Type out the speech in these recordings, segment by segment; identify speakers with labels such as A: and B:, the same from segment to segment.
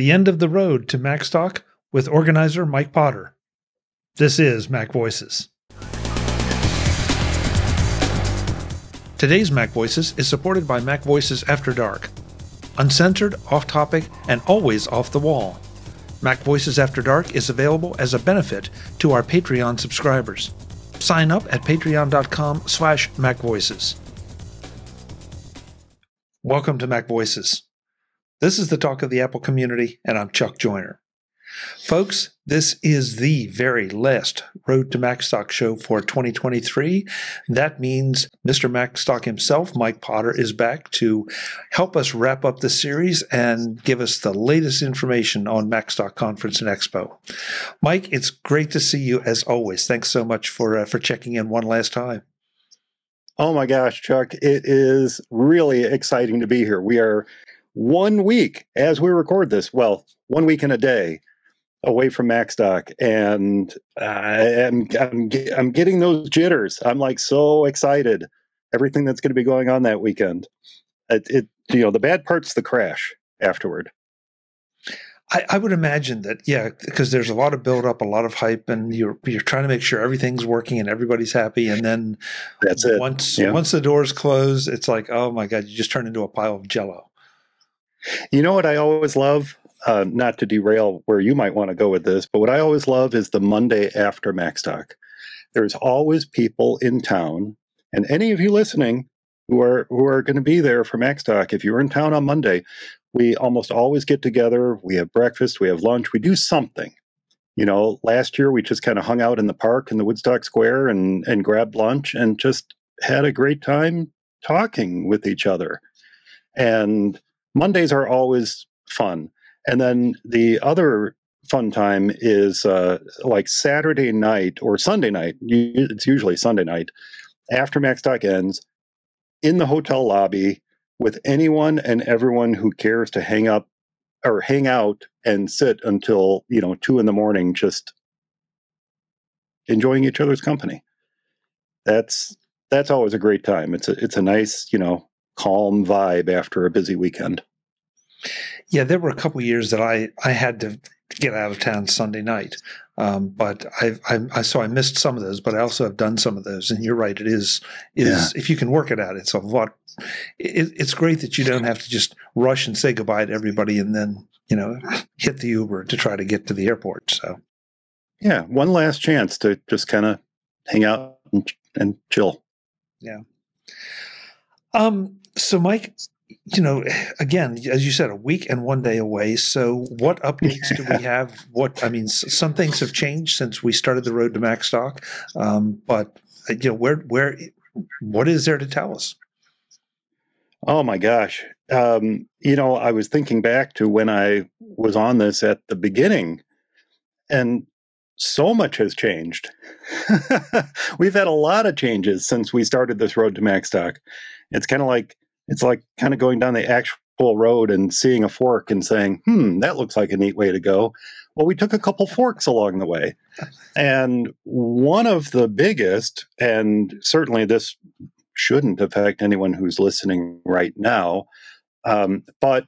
A: the end of the road to Macstock with organizer Mike Potter. This is Mac Voices. Today's Mac Voices is supported by Mac Voices After Dark. Uncensored, off topic, and always off the wall. Mac Voices After Dark is available as a benefit to our Patreon subscribers. Sign up at patreon.com slash macvoices. Welcome to Mac Voices. This is the talk of the Apple community, and I'm Chuck Joiner. Folks, this is the very last Road to Macstock show for 2023. That means Mr. Macstock himself, Mike Potter, is back to help us wrap up the series and give us the latest information on Macstock Conference and Expo. Mike, it's great to see you as always. Thanks so much for uh, for checking in one last time.
B: Oh my gosh, Chuck, it is really exciting to be here. We are one week as we record this. Well, one week and a day away from Macstock, and I'm, I'm I'm getting those jitters. I'm like so excited. Everything that's going to be going on that weekend. It, it you know the bad part's the crash afterward.
A: I, I, would imagine that, yeah, because there's a lot of build up, a lot of hype, and you're you're trying to make sure everything's working and everybody's happy. And then
B: that's it.
A: Once
B: yeah.
A: once the doors close, it's like, oh my god, you just turn into a pile of jello.
B: You know what I always love? Uh, not to derail where you might want to go with this, but what I always love is the Monday after Macstock. There's always people in town, and any of you listening who are who are going to be there for Macstock, if you're in town on Monday, we almost always get together. We have breakfast, we have lunch, we do something. You know, last year we just kind of hung out in the park in the Woodstock Square and and grabbed lunch and just had a great time talking with each other. And Mondays are always fun. And then the other fun time is uh, like Saturday night or Sunday night. It's usually Sunday night after Macstock ends in the hotel lobby with anyone and everyone who cares to hang up or hang out and sit until you know two in the morning, just enjoying each other's company. That's that's always a great time. It's a it's a nice you know calm vibe after a busy weekend.
A: Yeah, there were a couple years that I I had to get out of town Sunday night, um, but I, I, I so I missed some of those, but I also have done some of those. And you're right, it is is yeah. if you can work it out, it's a lot. It, it's great that you don't have to just rush and say goodbye to everybody and then you know hit the Uber to try to get to the airport. So
B: yeah, one last chance to just kind of hang out and, and chill.
A: Yeah. Um. So, Mike, you know, again, as you said, a week and one day away. So, what updates do we have? What I mean, some things have changed since we started the road to Macstock, um, but uh, you know, where where what is there to tell us?
B: Oh my gosh, um, you know, I was thinking back to when I was on this at the beginning, and so much has changed. We've had a lot of changes since we started this road to Macstock. It's kind of like it's like kind of going down the actual road and seeing a fork and saying, hmm, that looks like a neat way to go. Well, we took a couple forks along the way. And one of the biggest, and certainly this shouldn't affect anyone who's listening right now, um, but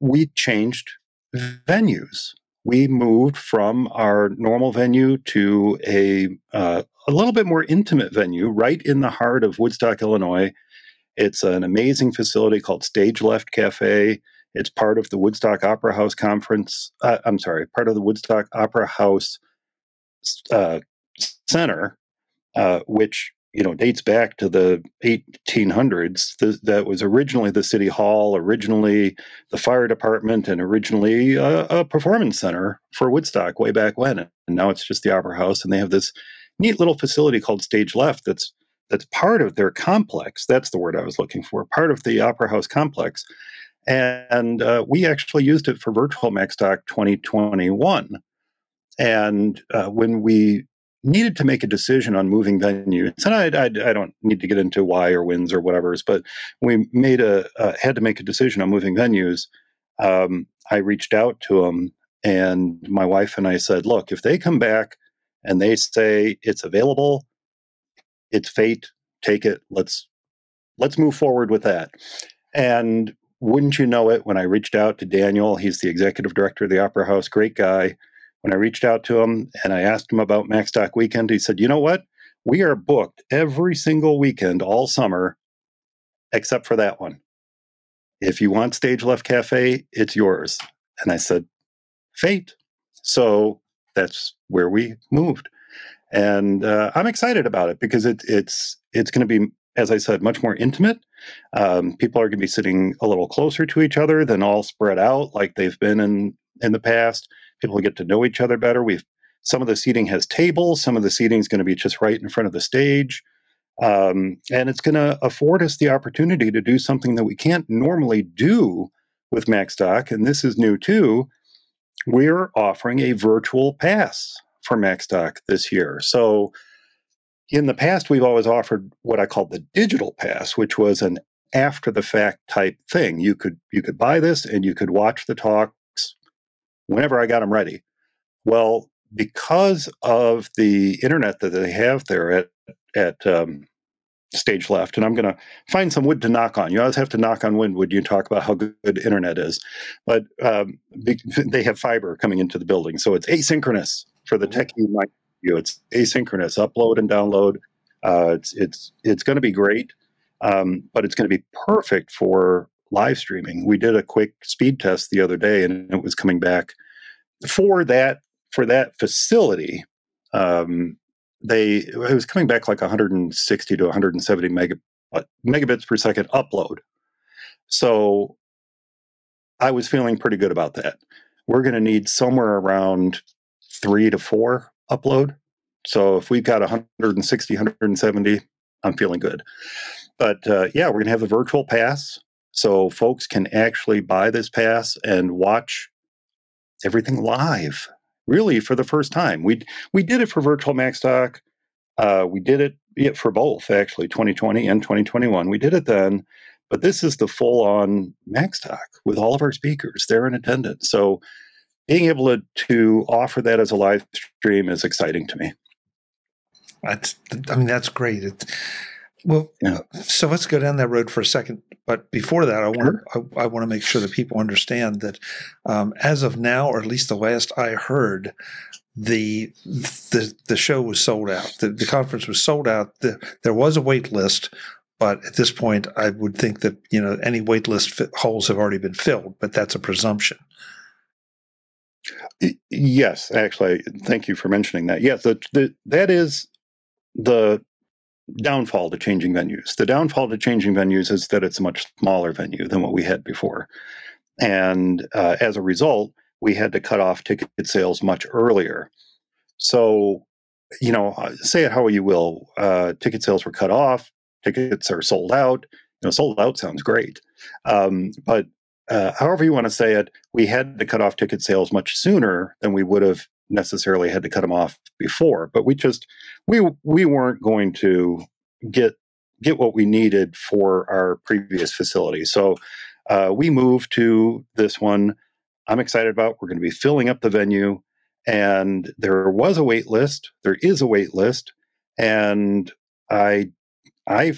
B: we changed venues. We moved from our normal venue to a uh, a little bit more intimate venue right in the heart of Woodstock, Illinois, it's an amazing facility called Stage Left Cafe. It's part of the Woodstock Opera House Conference. Uh, I'm sorry, part of the Woodstock Opera House uh, Center, uh, which you know dates back to the 1800s. The, that was originally the city hall, originally the fire department, and originally a, a performance center for Woodstock way back when. And now it's just the Opera House, and they have this neat little facility called Stage Left that's that's part of their complex. That's the word I was looking for. Part of the Opera House complex, and uh, we actually used it for Virtual Macstock 2021. And uh, when we needed to make a decision on moving venues, and I, I, I, don't need to get into why or wins or whatever's, but we made a uh, had to make a decision on moving venues. Um, I reached out to them, and my wife and I said, "Look, if they come back and they say it's available." It's fate take it let's let's move forward with that and wouldn't you know it, when I reached out to Daniel, he's the executive director of the Opera House, great guy. When I reached out to him and I asked him about MacStock Weekend, he said, You know what? We are booked every single weekend all summer except for that one. If you want Stage Left Cafe, it's yours. And I said, Fate. So that's where we moved. And uh, I'm excited about it because it, it's it's going to be, as I said, much more intimate. Um, people are going to be sitting a little closer to each other than all spread out like they've been in in the past. People get to know each other better. We've some of the seating has tables. Some of the seating is going to be just right in front of the stage. Um, and it's going to afford us the opportunity to do something that we can't normally do with MacStock. And this is new too. We're offering a virtual pass for MacStock this year. So in the past, we've always offered what I call the digital pass, which was an after the fact type thing. You could you could buy this and you could watch the talks whenever I got them ready. Well, because of the internet that they have there at at um, stage left, and I'm going to find some wood to knock on. You always have to knock on wood when you talk about how good internet is, but um, they have fiber coming into the building, so it's asynchronous for the mm-hmm. techie like you. It's asynchronous, upload and download. Uh, it's it's it's going to be great, um, but it's going to be perfect for live streaming. We did a quick speed test the other day, and it was coming back for that for that facility. Um, they it was coming back like 160 to 170 megab, uh, megabits per second upload. So I was feeling pretty good about that. We're going to need somewhere around three to four upload. So if we've got 160, 170, I'm feeling good. But uh, yeah, we're going to have the virtual pass. So folks can actually buy this pass and watch everything live really for the first time. We we did it for virtual MacStock. Uh, we did it, for both actually, 2020 and 2021. We did it then, but this is the full on MacStock with all of our speakers. They're in attendance, so being able to, to offer that as a live stream is exciting to me.
A: That's, I mean, that's great. It, well, yeah. so let's go down that road for a second. But before that, I want sure. I, I, want to make sure that people understand that um, as of now, or at least the last I heard, the the the show was sold out. The, the conference was sold out. The, there was a wait list, but at this point, I would think that you know any wait list holes have already been filled. But that's a presumption.
B: Yes, actually, thank you for mentioning that. Yes, the, the, that is the downfall to changing venues. The downfall to changing venues is that it's a much smaller venue than what we had before. And uh, as a result, we had to cut off ticket sales much earlier. So, you know, uh, say it how you will, uh, ticket sales were cut off, tickets are sold out. You know, sold out sounds great. Um, but uh, however you want to say it, we had to cut off ticket sales much sooner than we would have necessarily had to cut them off before. But we just we we weren't going to get get what we needed for our previous facility. So uh, we moved to this one. I'm excited about. We're going to be filling up the venue, and there was a wait list. There is a wait list, and I I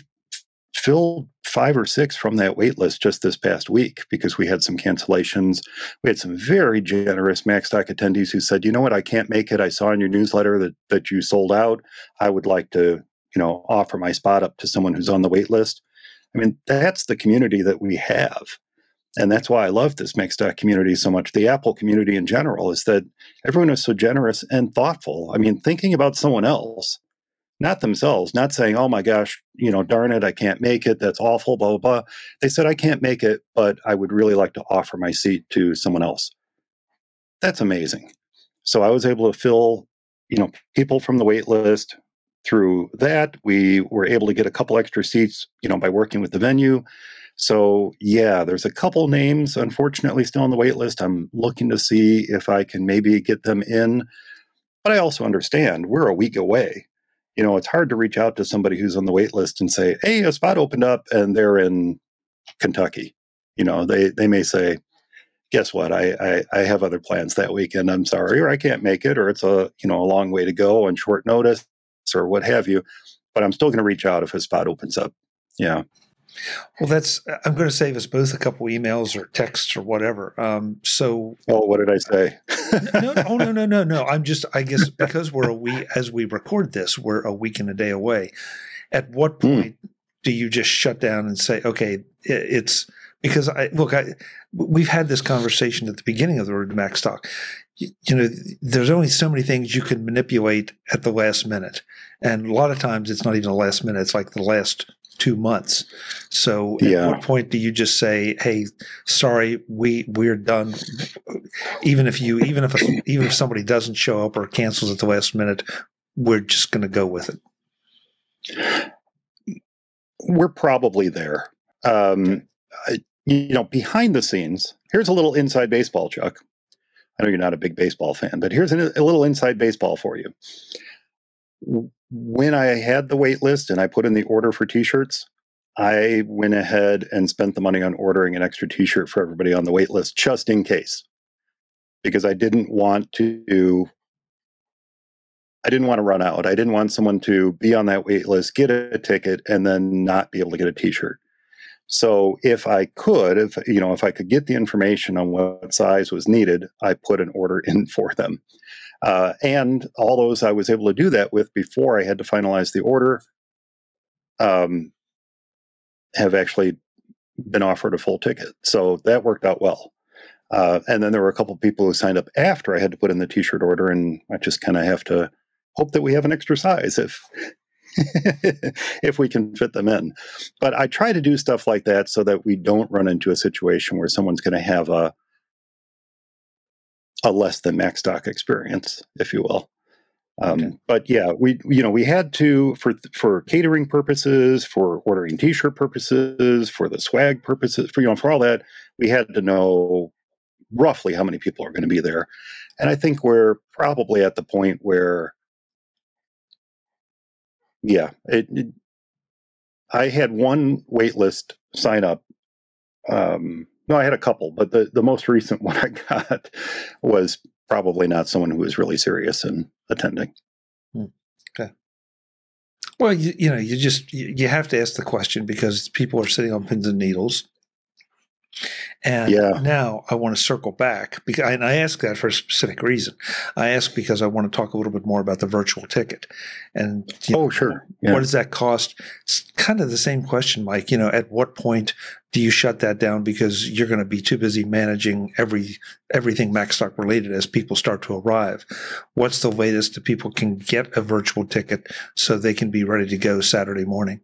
B: filled five or six from that wait list just this past week because we had some cancellations. We had some very generous MacStock attendees who said, you know what, I can't make it. I saw in your newsletter that, that you sold out. I would like to, you know, offer my spot up to someone who's on the wait list. I mean, that's the community that we have. And that's why I love this MacStock community so much. The Apple community in general is that everyone is so generous and thoughtful. I mean, thinking about someone else not themselves, not saying, oh my gosh, you know, darn it, I can't make it. That's awful, blah, blah, blah. They said, I can't make it, but I would really like to offer my seat to someone else. That's amazing. So I was able to fill, you know, people from the wait list through that. We were able to get a couple extra seats, you know, by working with the venue. So yeah, there's a couple names, unfortunately, still on the wait list. I'm looking to see if I can maybe get them in. But I also understand we're a week away you know, it's hard to reach out to somebody who's on the wait list and say, "Hey, a spot opened up," and they're in Kentucky. You know, they they may say, "Guess what? I, I I have other plans that weekend. I'm sorry, or I can't make it, or it's a you know a long way to go on short notice, or what have you." But I'm still going to reach out if a spot opens up. Yeah.
A: Well, that's. I'm going to save us both a couple emails or texts or whatever. Um, so.
B: Oh, what did I say?
A: no, no, oh, no, no, no, no. I'm just. I guess because we're a week as we record this, we're a week and a day away. At what hmm. point mm. do you just shut down and say, okay, it's because I look. I we've had this conversation at the beginning of the Road to Macstock. You, you know, there's only so many things you can manipulate at the last minute, and a lot of times it's not even the last minute. It's like the last two months. So yeah. at what point do you just say, "Hey, sorry, we we're done"? Even if you, even if a, even if somebody doesn't show up or cancels at the last minute, we're just going to go with it.
B: We're probably there. Um, you know, behind the scenes, here's a little inside baseball, Chuck. I know you're not a big baseball fan, but here's a, a little inside baseball for you when I had the wait list and I put in the order for t-shirts, I went ahead and spent the money on ordering an extra t-shirt for everybody on the wait list just in case. Because I didn't want to I didn't want to run out. I didn't want someone to be on that wait list, get a ticket and then not be able to get a t-shirt. So if I could, if you know, if I could get the information on what size was needed, I put an order in for them. Uh, and all those I was able to do that with before I had to finalize the order um, have actually been offered a full ticket. So that worked out well. Uh, and then there were a couple people who signed up after I had to put in the t-shirt order, and I just kind of have to hope that we have an extra size if if we can fit them in. But I try to do stuff like that so that we don't run into a situation where someone's going to have a a less than Macstock experience, if you will. Um, okay. But yeah, we you know we had to for for catering purposes, for ordering T-shirt purposes, for the swag purposes, for you know for all that, we had to know roughly how many people are going to be there, and I think we're probably at the point where, yeah, it, it I had one waitlist sign up um, no, I had a couple, but the, the most recent one I got was probably not someone who was really serious in attending.
A: Hmm. Okay. Well, you, you know, you just you have to ask the question because people are sitting on pins and needles. And yeah. now I want to circle back because and I ask that for a specific reason. I ask because I want to talk a little bit more about the virtual ticket. And
B: oh, know, sure.
A: Yeah. What does that cost? It's kind of the same question, Mike. You know, at what point do you shut that down because you're going to be too busy managing every everything Macstock related as people start to arrive? What's the latest that people can get a virtual ticket so they can be ready to go Saturday morning?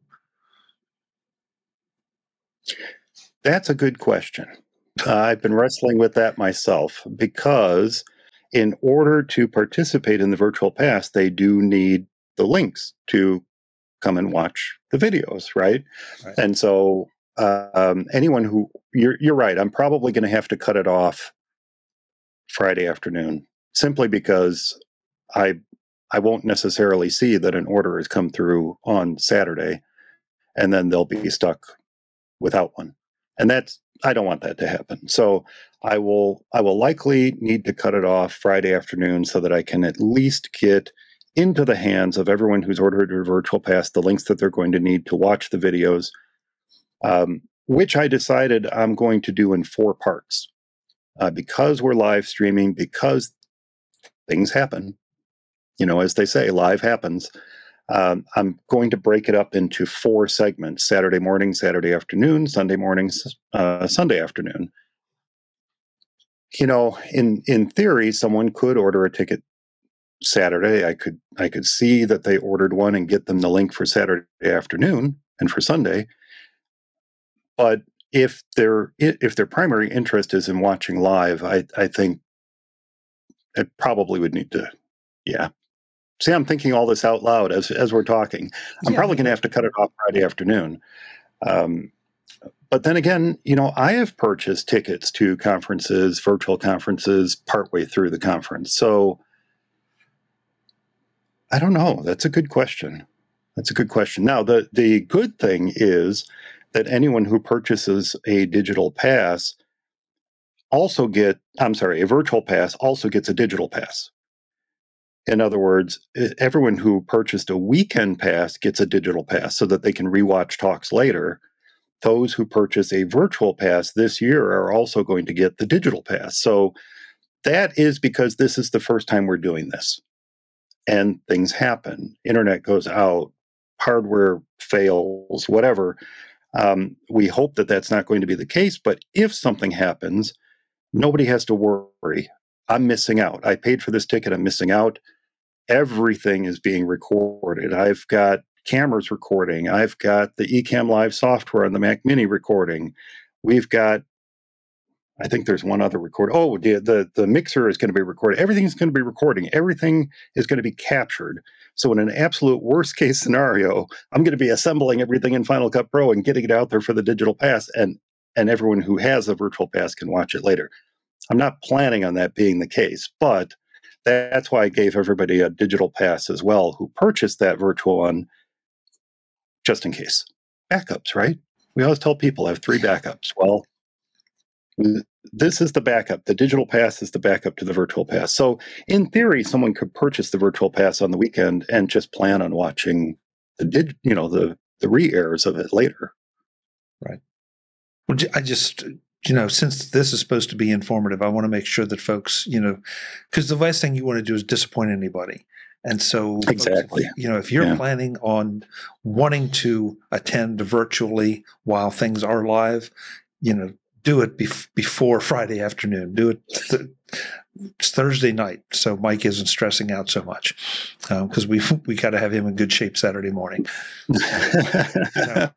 B: That's a good question. Uh, I've been wrestling with that myself because, in order to participate in the virtual pass, they do need the links to come and watch the videos, right? right. And so, um, anyone who you're you're right, I'm probably going to have to cut it off Friday afternoon simply because I I won't necessarily see that an order has come through on Saturday, and then they'll be stuck without one and that's I don't want that to happen. So I will I will likely need to cut it off Friday afternoon so that I can at least get into the hands of everyone who's ordered a virtual pass the links that they're going to need to watch the videos, um, which I decided I'm going to do in four parts uh, because we're live streaming because things happen. You know, as they say, live happens. Um, I'm going to break it up into four segments Saturday morning, Saturday afternoon, Sunday morning, uh, Sunday afternoon. You know, in in theory, someone could order a ticket Saturday. I could I could see that they ordered one and get them the link for Saturday afternoon and for Sunday. But if their if their primary interest is in watching live, I I think it probably would need to yeah see, I'm thinking all this out loud as as we're talking. I'm yeah. probably going to have to cut it off Friday afternoon. Um, but then again, you know, I have purchased tickets to conferences, virtual conferences, partway through the conference. So I don't know. That's a good question. That's a good question. Now, the the good thing is that anyone who purchases a digital pass also get I'm sorry, a virtual pass also gets a digital pass. In other words, everyone who purchased a weekend pass gets a digital pass so that they can rewatch talks later. those who purchase a virtual pass this year are also going to get the digital pass. So that is because this is the first time we're doing this. And things happen. Internet goes out, hardware fails, whatever. Um, we hope that that's not going to be the case. But if something happens, nobody has to worry. I'm missing out. I paid for this ticket. I'm missing out. Everything is being recorded. I've got cameras recording. I've got the Ecamm Live software on the Mac Mini recording. We've got, I think there's one other record. Oh, the, the the mixer is going to be recorded. Everything's going to be recording. Everything is going to be captured. So in an absolute worst case scenario, I'm going to be assembling everything in Final Cut Pro and getting it out there for the digital pass, and and everyone who has a virtual pass can watch it later. I'm not planning on that being the case, but that's why I gave everybody a digital pass as well who purchased that virtual one just in case. Backups, right? We always tell people I have three backups. Well, this is the backup. The digital pass is the backup to the virtual pass. So, in theory, someone could purchase the virtual pass on the weekend and just plan on watching the did you know the the re-airs of it later.
A: Right. Well, I just you know, since this is supposed to be informative, I want to make sure that folks, you know, because the last thing you want to do is disappoint anybody. And so,
B: exactly,
A: folks, you know, if you're yeah. planning on wanting to attend virtually while things are live, you know, do it bef- before Friday afternoon. Do it th- Thursday night, so Mike isn't stressing out so much because um, we we got to have him in good shape Saturday morning. you
B: know,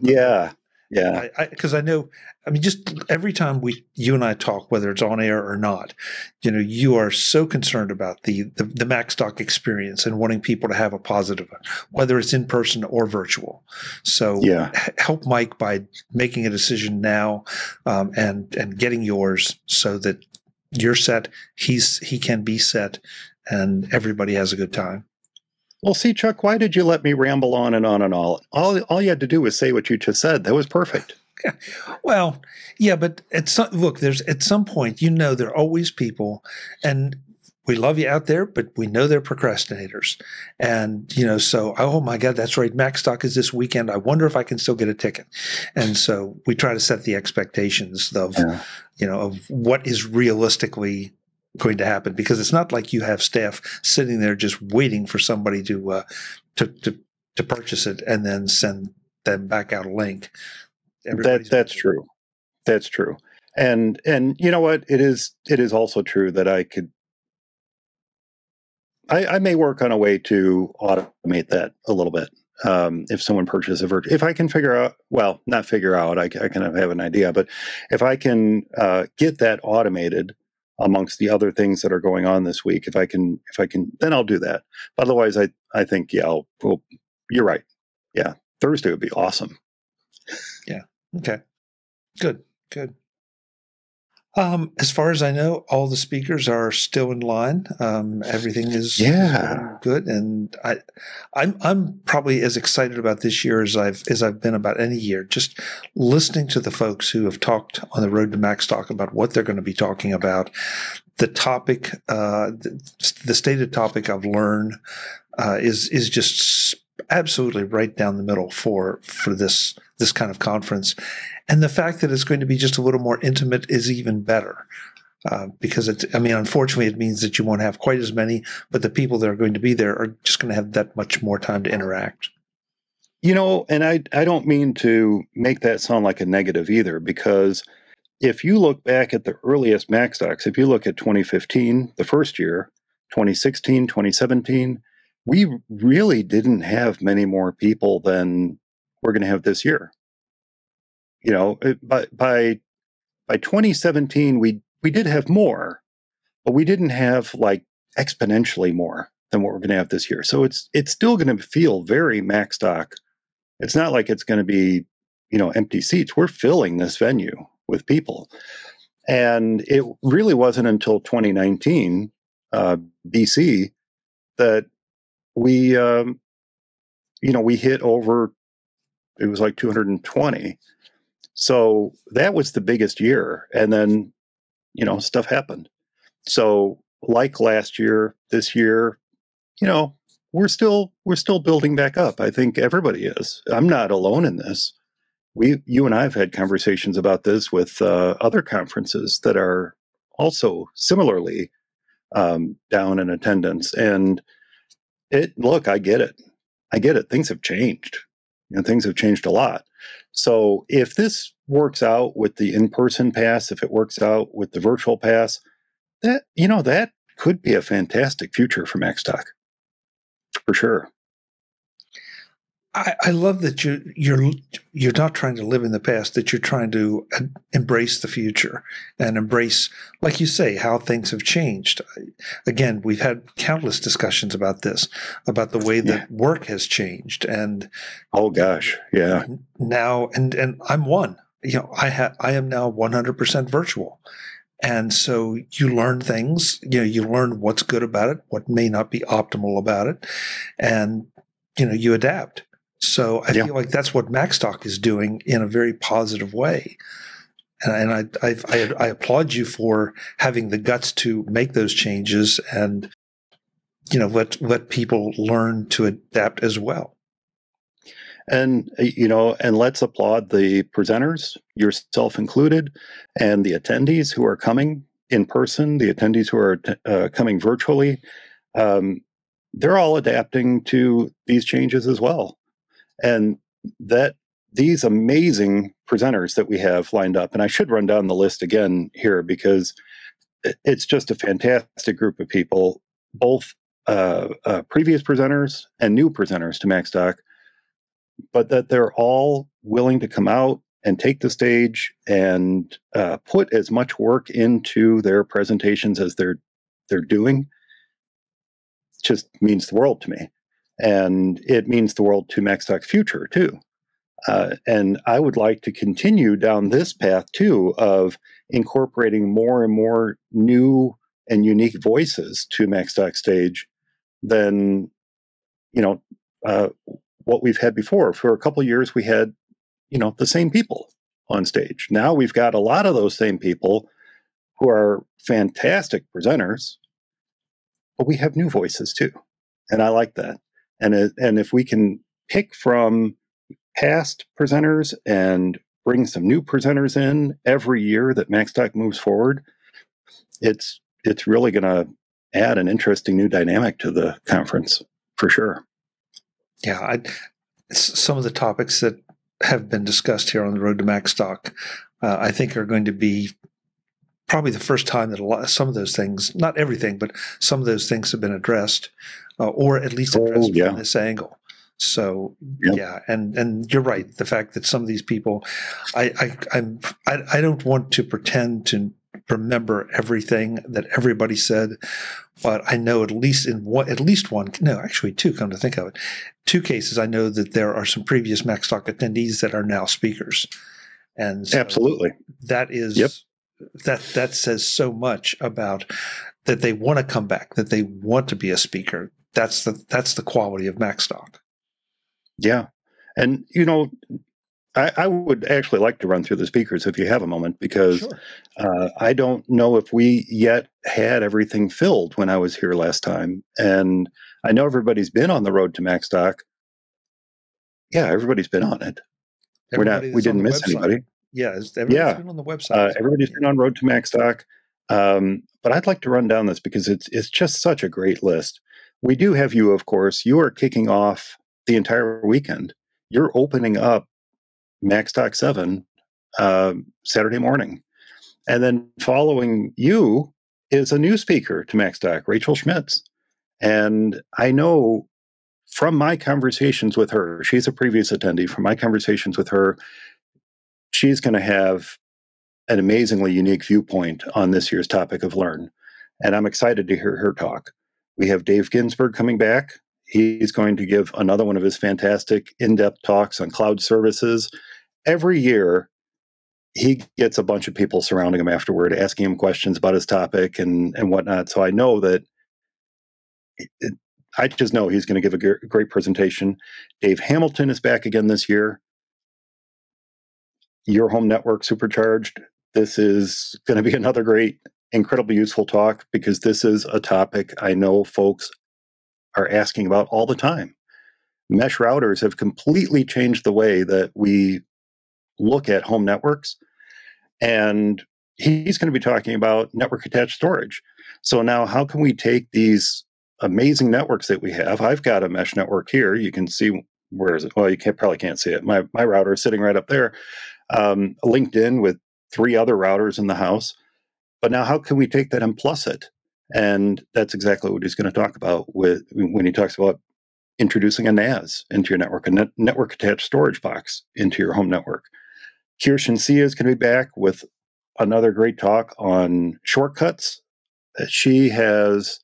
B: yeah, yeah.
A: Because I, I, I, know, I mean, just every time we, you and I talk, whether it's on air or not, you know, you are so concerned about the, the, the MacStock experience and wanting people to have a positive, whether it's in person or virtual. So
B: yeah.
A: help Mike by making a decision now um, and, and getting yours so that you're set, he's, he can be set and everybody has a good time.
B: Well, see, Chuck, why did you let me ramble on and on and all? All, all you had to do was say what you just said. That was perfect.
A: well, yeah, but at some look, there's at some point, you know, there are always people, and we love you out there, but we know they're procrastinators. And, you know, so, oh my God, that's right. MacStock is this weekend. I wonder if I can still get a ticket. And so we try to set the expectations of, yeah. you know, of what is realistically going to happen because it's not like you have staff sitting there just waiting for somebody to uh, to, to to purchase it and then send them back out a link.
B: that that's true. That's true. And and you know what? It is it is also true that I could I, I may work on a way to automate that a little bit. Um, if someone purchases a virtual, if I can figure out, well, not figure out, I, I kind of have an idea, but if I can uh, get that automated amongst the other things that are going on this week. If I can, if I can, then I'll do that. But otherwise, I I think yeah, I'll, well, you're right. Yeah, Thursday would be awesome.
A: Yeah. Okay. Good. Good. Um, as far as I know, all the speakers are still in line. Um, everything is
B: yeah
A: good, and I, I'm I'm probably as excited about this year as I've as I've been about any year. Just listening to the folks who have talked on the road to MacStock about what they're going to be talking about, the topic, uh, the, the stated topic I've learned uh, is is just absolutely right down the middle for for this this kind of conference and the fact that it's going to be just a little more intimate is even better. Uh, because it's, I mean, unfortunately, it means that you won't have quite as many, but the people that are going to be there are just going to have that much more time to interact.
B: You know, and I, I don't mean to make that sound like a negative either, because if you look back at the earliest MacStocks, if you look at 2015, the first year, 2016, 2017, we really didn't have many more people than we're going to have this year you know, but by by 2017 we we did have more, but we didn't have like exponentially more than what we're going to have this year. So it's it's still going to feel very MacStock. It's not like it's going to be you know empty seats. We're filling this venue with people, and it really wasn't until 2019 uh, BC that we um, you know we hit over. It was like 220 so that was the biggest year. And then, you know, stuff happened. So like last year, this year, you know, we're still we're still building back up. I think everybody is. I'm not alone in this. we, you and I have had conversations about this with uh, other conferences that are also similarly um, down in attendance. And it, look, I get it. I get it. Things have changed. You know, things have changed a lot. So if this works out with the in-person pass, if it works out with the virtual pass, that you know that could be a fantastic future for MacStock, for sure.
A: I, I love that you you're you're not trying to live in the past; that you're trying to uh, embrace the future and embrace, like you say, how things have changed. Again, we've had countless discussions about this, about the way that yeah. work has changed, and
B: oh gosh, yeah.
A: Now, and and I'm one. You know, I have I am now 100% virtual. And so you learn things, you know, you learn what's good about it, what may not be optimal about it, and you know, you adapt. So I yeah. feel like that's what MacStock is doing in a very positive way. And, and I, I, I, I applaud you for having the guts to make those changes and, you know, let, let people learn to adapt as well.
B: And, you know, and let's applaud the presenters, yourself included, and the attendees who are coming in person, the attendees who are uh, coming virtually. Um, they're all adapting to these changes as well. And that these amazing presenters that we have lined up, and I should run down the list again here because it's just a fantastic group of people, both uh, uh, previous presenters and new presenters to MacStock, but that they're all willing to come out and take the stage and uh, put as much work into their presentations as they're they're doing. Just means the world to me and it means the world to MacStock's future too. Uh, and I would like to continue down this path too of incorporating more and more new and unique voices to MacStock stage than you know uh, what we've had before. For a couple years, we had you know the same people on stage. Now we've got a lot of those same people who are fantastic presenters, but we have new voices too, and I like that and it, and if we can pick from past presenters and bring some new presenters in every year that MacStock moves forward, it's it's really going to add an interesting new dynamic to the conference for sure.
A: Yeah, I, some of the topics that have been discussed here on the road to MacStock, uh, I think, are going to be probably the first time that a lot, some of those things, not everything, but some of those things have been addressed uh, or at least addressed oh, yeah. from this angle. So yep. yeah, and and you're right. The fact that some of these people, I I I'm I, I don't want to pretend to remember everything that everybody said, but I know at least in one, at least one, no, actually two. Come to think of it, two cases I know that there are some previous MacStock attendees that are now speakers, and
B: so absolutely
A: that is yep. That that says so much about that they want to come back, that they want to be a speaker, that's the that's the quality of MacStock.
B: Yeah, and you know, I, I, would actually like to run through the speakers if you have a moment because sure. uh, I don't know if we yet had everything filled when I was here last time, and I know everybody's been on the road to MacStock. Yeah, everybody's been on it. Everybody We're not. We didn't miss website. anybody.
A: Yeah, everybody's yeah. been on the website.
B: Uh, everybody's been on Road to MacStock. Um, but I'd like to run down this because it's it's just such a great list we do have you, of course. You are kicking off the entire weekend. You're opening up MacStock 7 uh, Saturday morning. And then following you is a new speaker to MacStock, Rachel Schmitz. And I know from my conversations with her, she's a previous attendee, from my conversations with her, she's going to have an amazingly unique viewpoint on this year's topic of Learn. And I'm excited to hear her talk. We have Dave Ginsburg coming back. He's going to give another one of his fantastic in depth talks on cloud services. Every year, he gets a bunch of people surrounding him afterward, asking him questions about his topic and, and whatnot. So I know that it, I just know he's going to give a great presentation. Dave Hamilton is back again this year. Your home network supercharged. This is going to be another great incredibly useful talk because this is a topic I know folks are asking about all the time. Mesh routers have completely changed the way that we look at home networks. And he's going to be talking about network attached storage. So now, how can we take these amazing networks that we have? I've got a mesh network here. You can see where is it? Well, you can't, probably can't see it. My my router is sitting right up there, um, linked in with three other routers in the house. But now, how can we take that and plus it? And that's exactly what he's going to talk about with when he talks about introducing a NAS into your network, a net, network attached storage box into your home network. Kirschen Seah is going to be back with another great talk on shortcuts. She has,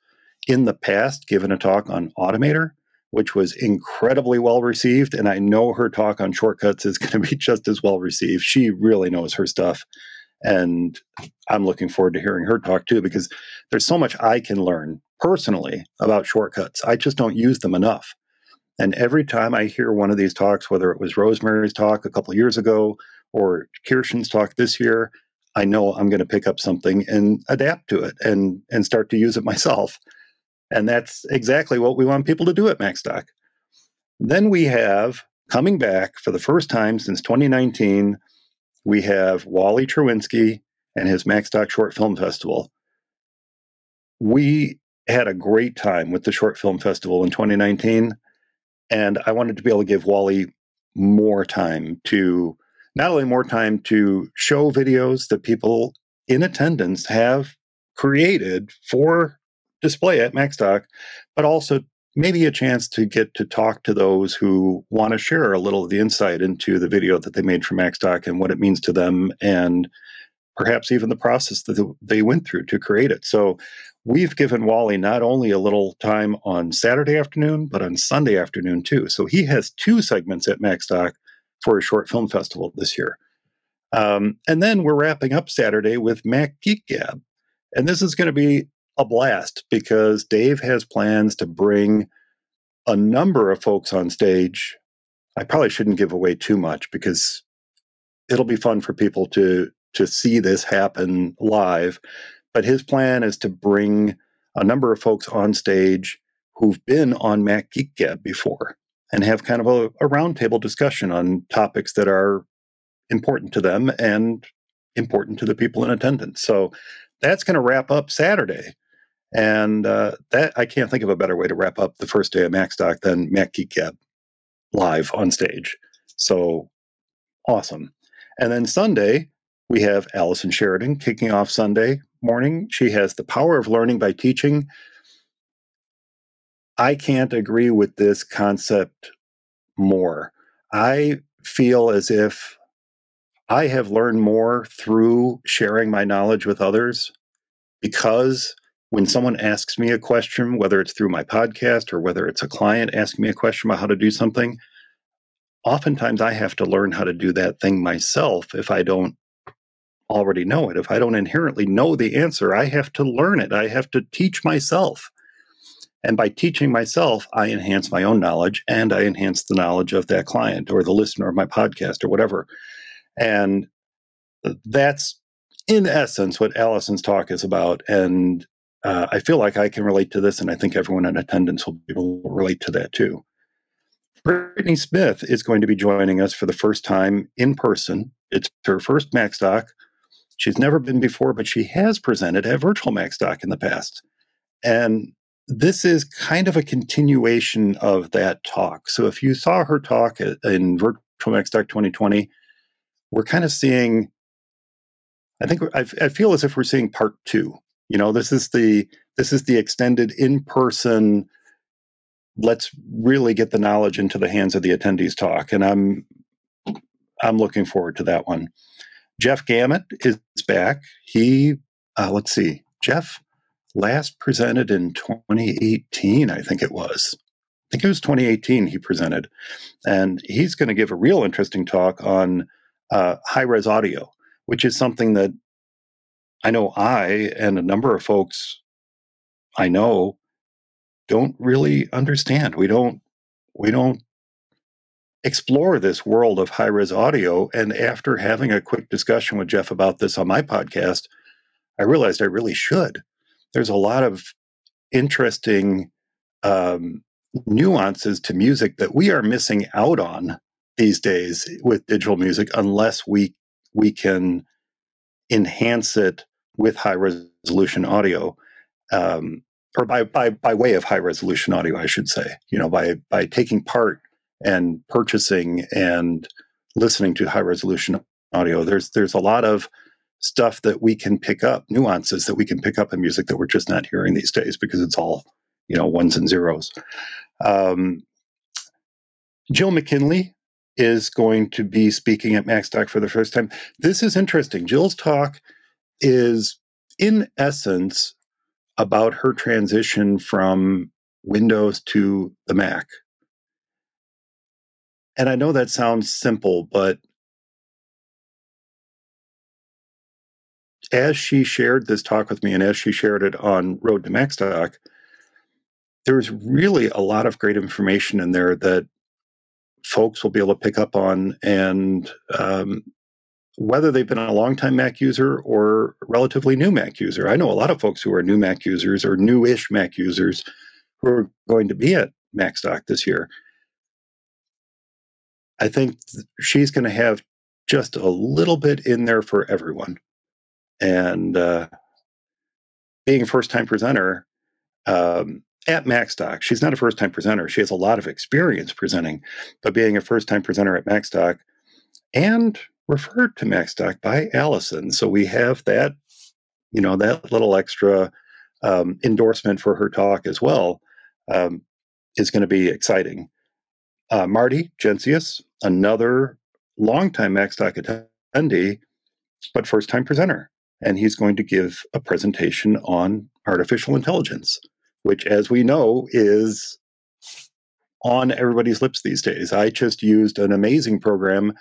B: in the past, given a talk on Automator, which was incredibly well received. And I know her talk on shortcuts is going to be just as well received. She really knows her stuff. And I'm looking forward to hearing her talk too, because there's so much I can learn personally about shortcuts. I just don't use them enough. And every time I hear one of these talks, whether it was Rosemary's talk a couple years ago or Kirschen's talk this year, I know I'm going to pick up something and adapt to it and and start to use it myself. And that's exactly what we want people to do at MacStock. Then we have coming back for the first time since 2019, we have Wally Cherwinski and his MacStock Short Film Festival. We had a great time with the Short Film Festival in 2019, and I wanted to be able to give Wally more time to not only more time to show videos that people in attendance have created for display at MacStock, but also maybe a chance to get to talk to those who want to share a little of the insight into the video that they made for MacStock and what it means to them, and perhaps even the process that they went through to create it. So we've given Wally not only a little time on Saturday afternoon, but on Sunday afternoon too. So he has two segments at MacStock for a short film festival this year. Um, and then we're wrapping up Saturday with Mac Geek Gab. And this is going to be a blast because Dave has plans to bring a number of folks on stage. I probably shouldn't give away too much because it'll be fun for people to to see this happen live. But his plan is to bring a number of folks on stage who've been on Mac Geek Gab before and have kind of a, a roundtable discussion on topics that are important to them and important to the people in attendance. So that's going to wrap up Saturday. And uh, that I can't think of a better way to wrap up the first day of MacStock than Mac Geek Gab live on stage. So awesome. And then Sunday, we have Allison Sheridan kicking off Sunday morning. She has The Power of Learning by Teaching I can't agree with this concept more. I feel as if I have learned more through sharing my knowledge with others because when someone asks me a question, whether it's through my podcast or whether it's a client asking me a question about how to do something, oftentimes I have to learn how to do that thing myself if I don't already know it. If I don't inherently know the answer, I have to learn it. I have to teach myself. And by teaching myself, I enhance my own knowledge and I enhance the knowledge of that client or the listener of my podcast or whatever. And uh, that's in essence what Allison's talk is about. And uh, I feel like I can relate to this, and I think everyone in attendance will be able to relate to that too. Brittany Smith is going to be joining us for the first time in person. It's her first MacStock. She's never been before, but she has presented at Virtual MacStock in the past. And this is kind of a continuation of that talk. So if you saw her talk in Virtual MacStock 2020, we're kind of seeing, I think I, I feel as if we're seeing part two. You know, this is the this is the extended in-person. Let's really get the knowledge into the hands of the attendees talk, and I'm I'm looking forward to that one. Jeff Gamet is back. He uh, let's see, Jeff last presented in 2018, I think it was. I think it was 2018 he presented. And he's going to give a real interesting talk on uh, high res audio, which is something that I know I and a number of folks I know don't really understand. We don't, we don't explore this world of high res audio. And after having a quick discussion with Jeff about this on my podcast, I realized I really should there's a lot of interesting um, nuances to music that we are missing out on these days with digital music unless we we can enhance it with high resolution audio um, or by, by by way of high resolution audio i should say you know by by taking part and purchasing and listening to high resolution audio. There's there's a lot of stuff that we can pick up nuances that we can pick up in music that we're just not hearing these days because it's all you know ones and zeros. Um, jill mckinley is going to be speaking at MacStock for the first time. This is interesting. Jill's talk is, in essence, about her transition from Windows to the Mac. And I know that sounds simple, but as she shared this talk with me and as she shared it on Road to MacStock, there's really a lot of great information in there that folks will be able to pick up on and um, whether they've been a long-time Mac user or relatively new Mac user. I know a lot of folks who are new Mac users or newish Mac users who are going to be at MacStock this year. I think she's going to have just a little bit in there for everyone. And uh, being a first-time presenter, um, at MacStock. She's not a first time presenter. She has a lot of experience presenting, but being a first time presenter at MacStock and referred to MacStock by Allison. So we have that, you know, that little extra um, endorsement for her talk as well um, is going to be exciting. Uh, Marty Jencius, another longtime MacStock attendee, but first time presenter. And he's going to give a presentation on artificial intelligence which, as we know, is on everybody's lips these days. I just used an amazing program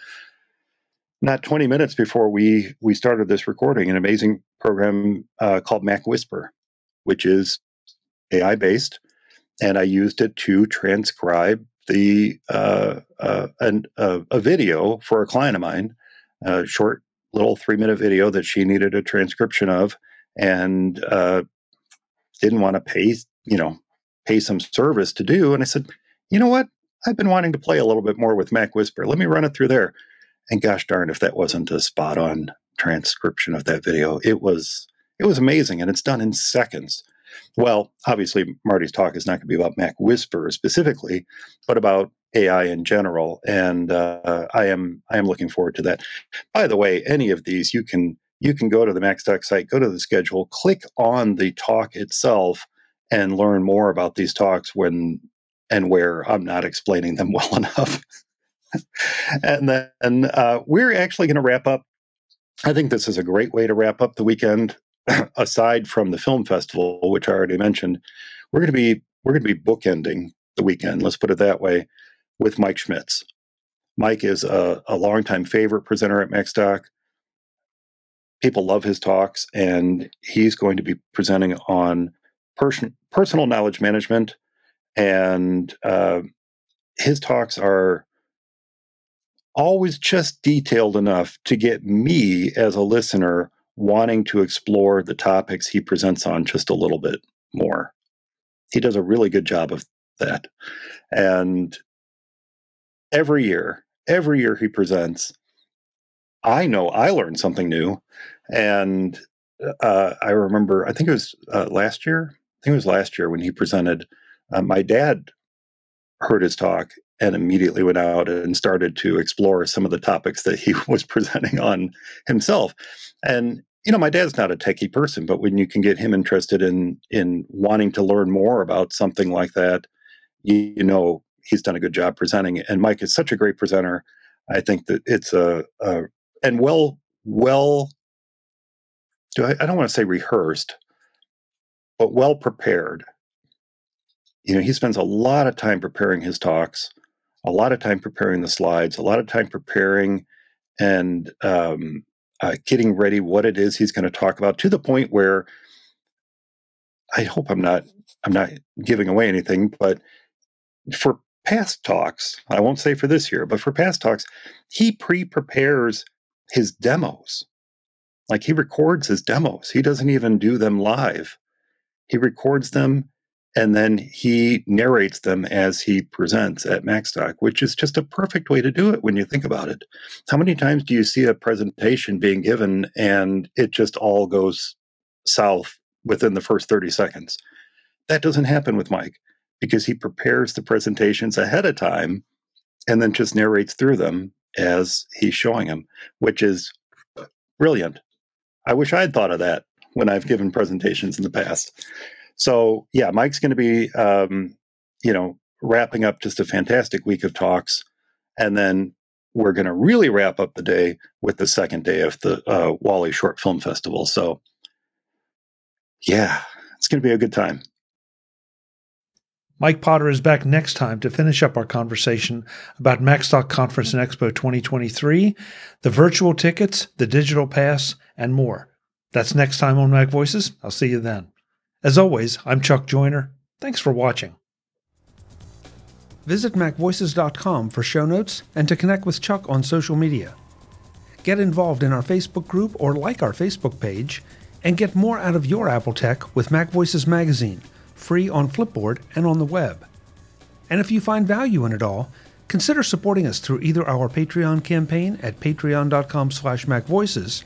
B: not 20 minutes before we we started this recording an amazing program uh, called mac whisper which is ai based and i used it to transcribe the uh, uh, an, a video for a client of mine a short little three minute video that she needed a transcription of and uh, didn't want to pay you know, pay some service to do. And I said, you know what? I've been wanting to play a little bit more with Mac Whisper. Let me run it through there. And gosh darn, if that wasn't a spot on transcription of that video, it was it was amazing, and it's done in seconds. Well, obviously, Marty's talk is not going to be about Mac Whisper specifically, but about AI in general, and uh, I am I am looking forward to that. By the way, any of these you can you can go to the MacStock site, go to the schedule, click on the talk itself, and learn more about these talks when and where I'm not explaining them well enough. and then uh, we're actually going to wrap up. I think this is a great way to wrap up the weekend. Aside from the film festival, which I already mentioned, we're going to be we're going to be bookending the weekend. Let's put it that way, with Mike Schmitz. Mike is a, a longtime favorite presenter at MacStock. People love his talks, and he's going to be presenting on person, personal knowledge management, and uh, his talks are always just detailed enough to get me as a listener wanting to explore the topics he presents on just a little bit more. He does a really good job of that. And every year, every year he presents, I know I learn something new. And uh, I remember, I think it was uh, last year, think it was last year when he presented. Uh, my dad heard his talk and immediately went out and started to explore some of the topics that he was presenting on himself. And you know, my dad's not a techie person, but when you can get him interested in in wanting to learn more about something like that, you, you know he's done a good job presenting. And Mike is such a great presenter. I think that it's a, a and well well. Do I, I don't want to say rehearsed, but well prepared. You know, he spends a lot of time preparing his talks, a lot of time preparing the slides, a lot of time preparing and um, uh, getting ready what it is he's going to talk about to the point where I hope I'm not I'm not giving away anything, but for past talks, I won't say for this year, but for past talks, he pre-prepares his demos. Like he records his demos. He doesn't even do them live. He records them and then he narrates them as he presents at MacStock, which is just a perfect way to do it when you think about it. How many times do you see a presentation being given and it just all goes south within the first 30 seconds? That doesn't happen with Mike because he prepares the presentations ahead of time and then just narrates through them as he's showing them, which is brilliant. I wish I had thought of that when I've given presentations in the past. So yeah, Mike's going to be, um, you know, wrapping up just a fantastic week of talks, and then we're going to really wrap up the day with the second day of the uh, Wally Short Film Festival. So yeah, it's going to be a good time.
A: Mike Potter is back next time to finish up our conversation about MacStock Conference and Expo 2023, the virtual tickets, the digital pass, and more. That's next time on Mac Voices. I'll see you then. As always, I'm Chuck Joiner. Thanks for watching. Visit MacVoices.com for show notes and to connect with Chuck on social media. Get involved in our Facebook group or like our Facebook page, and get more out of your Apple tech with Mac Voices Magazine, free on Flipboard and on the web. And if you find value in it all, consider supporting us through either our Patreon campaign at patreon.com slash macvoices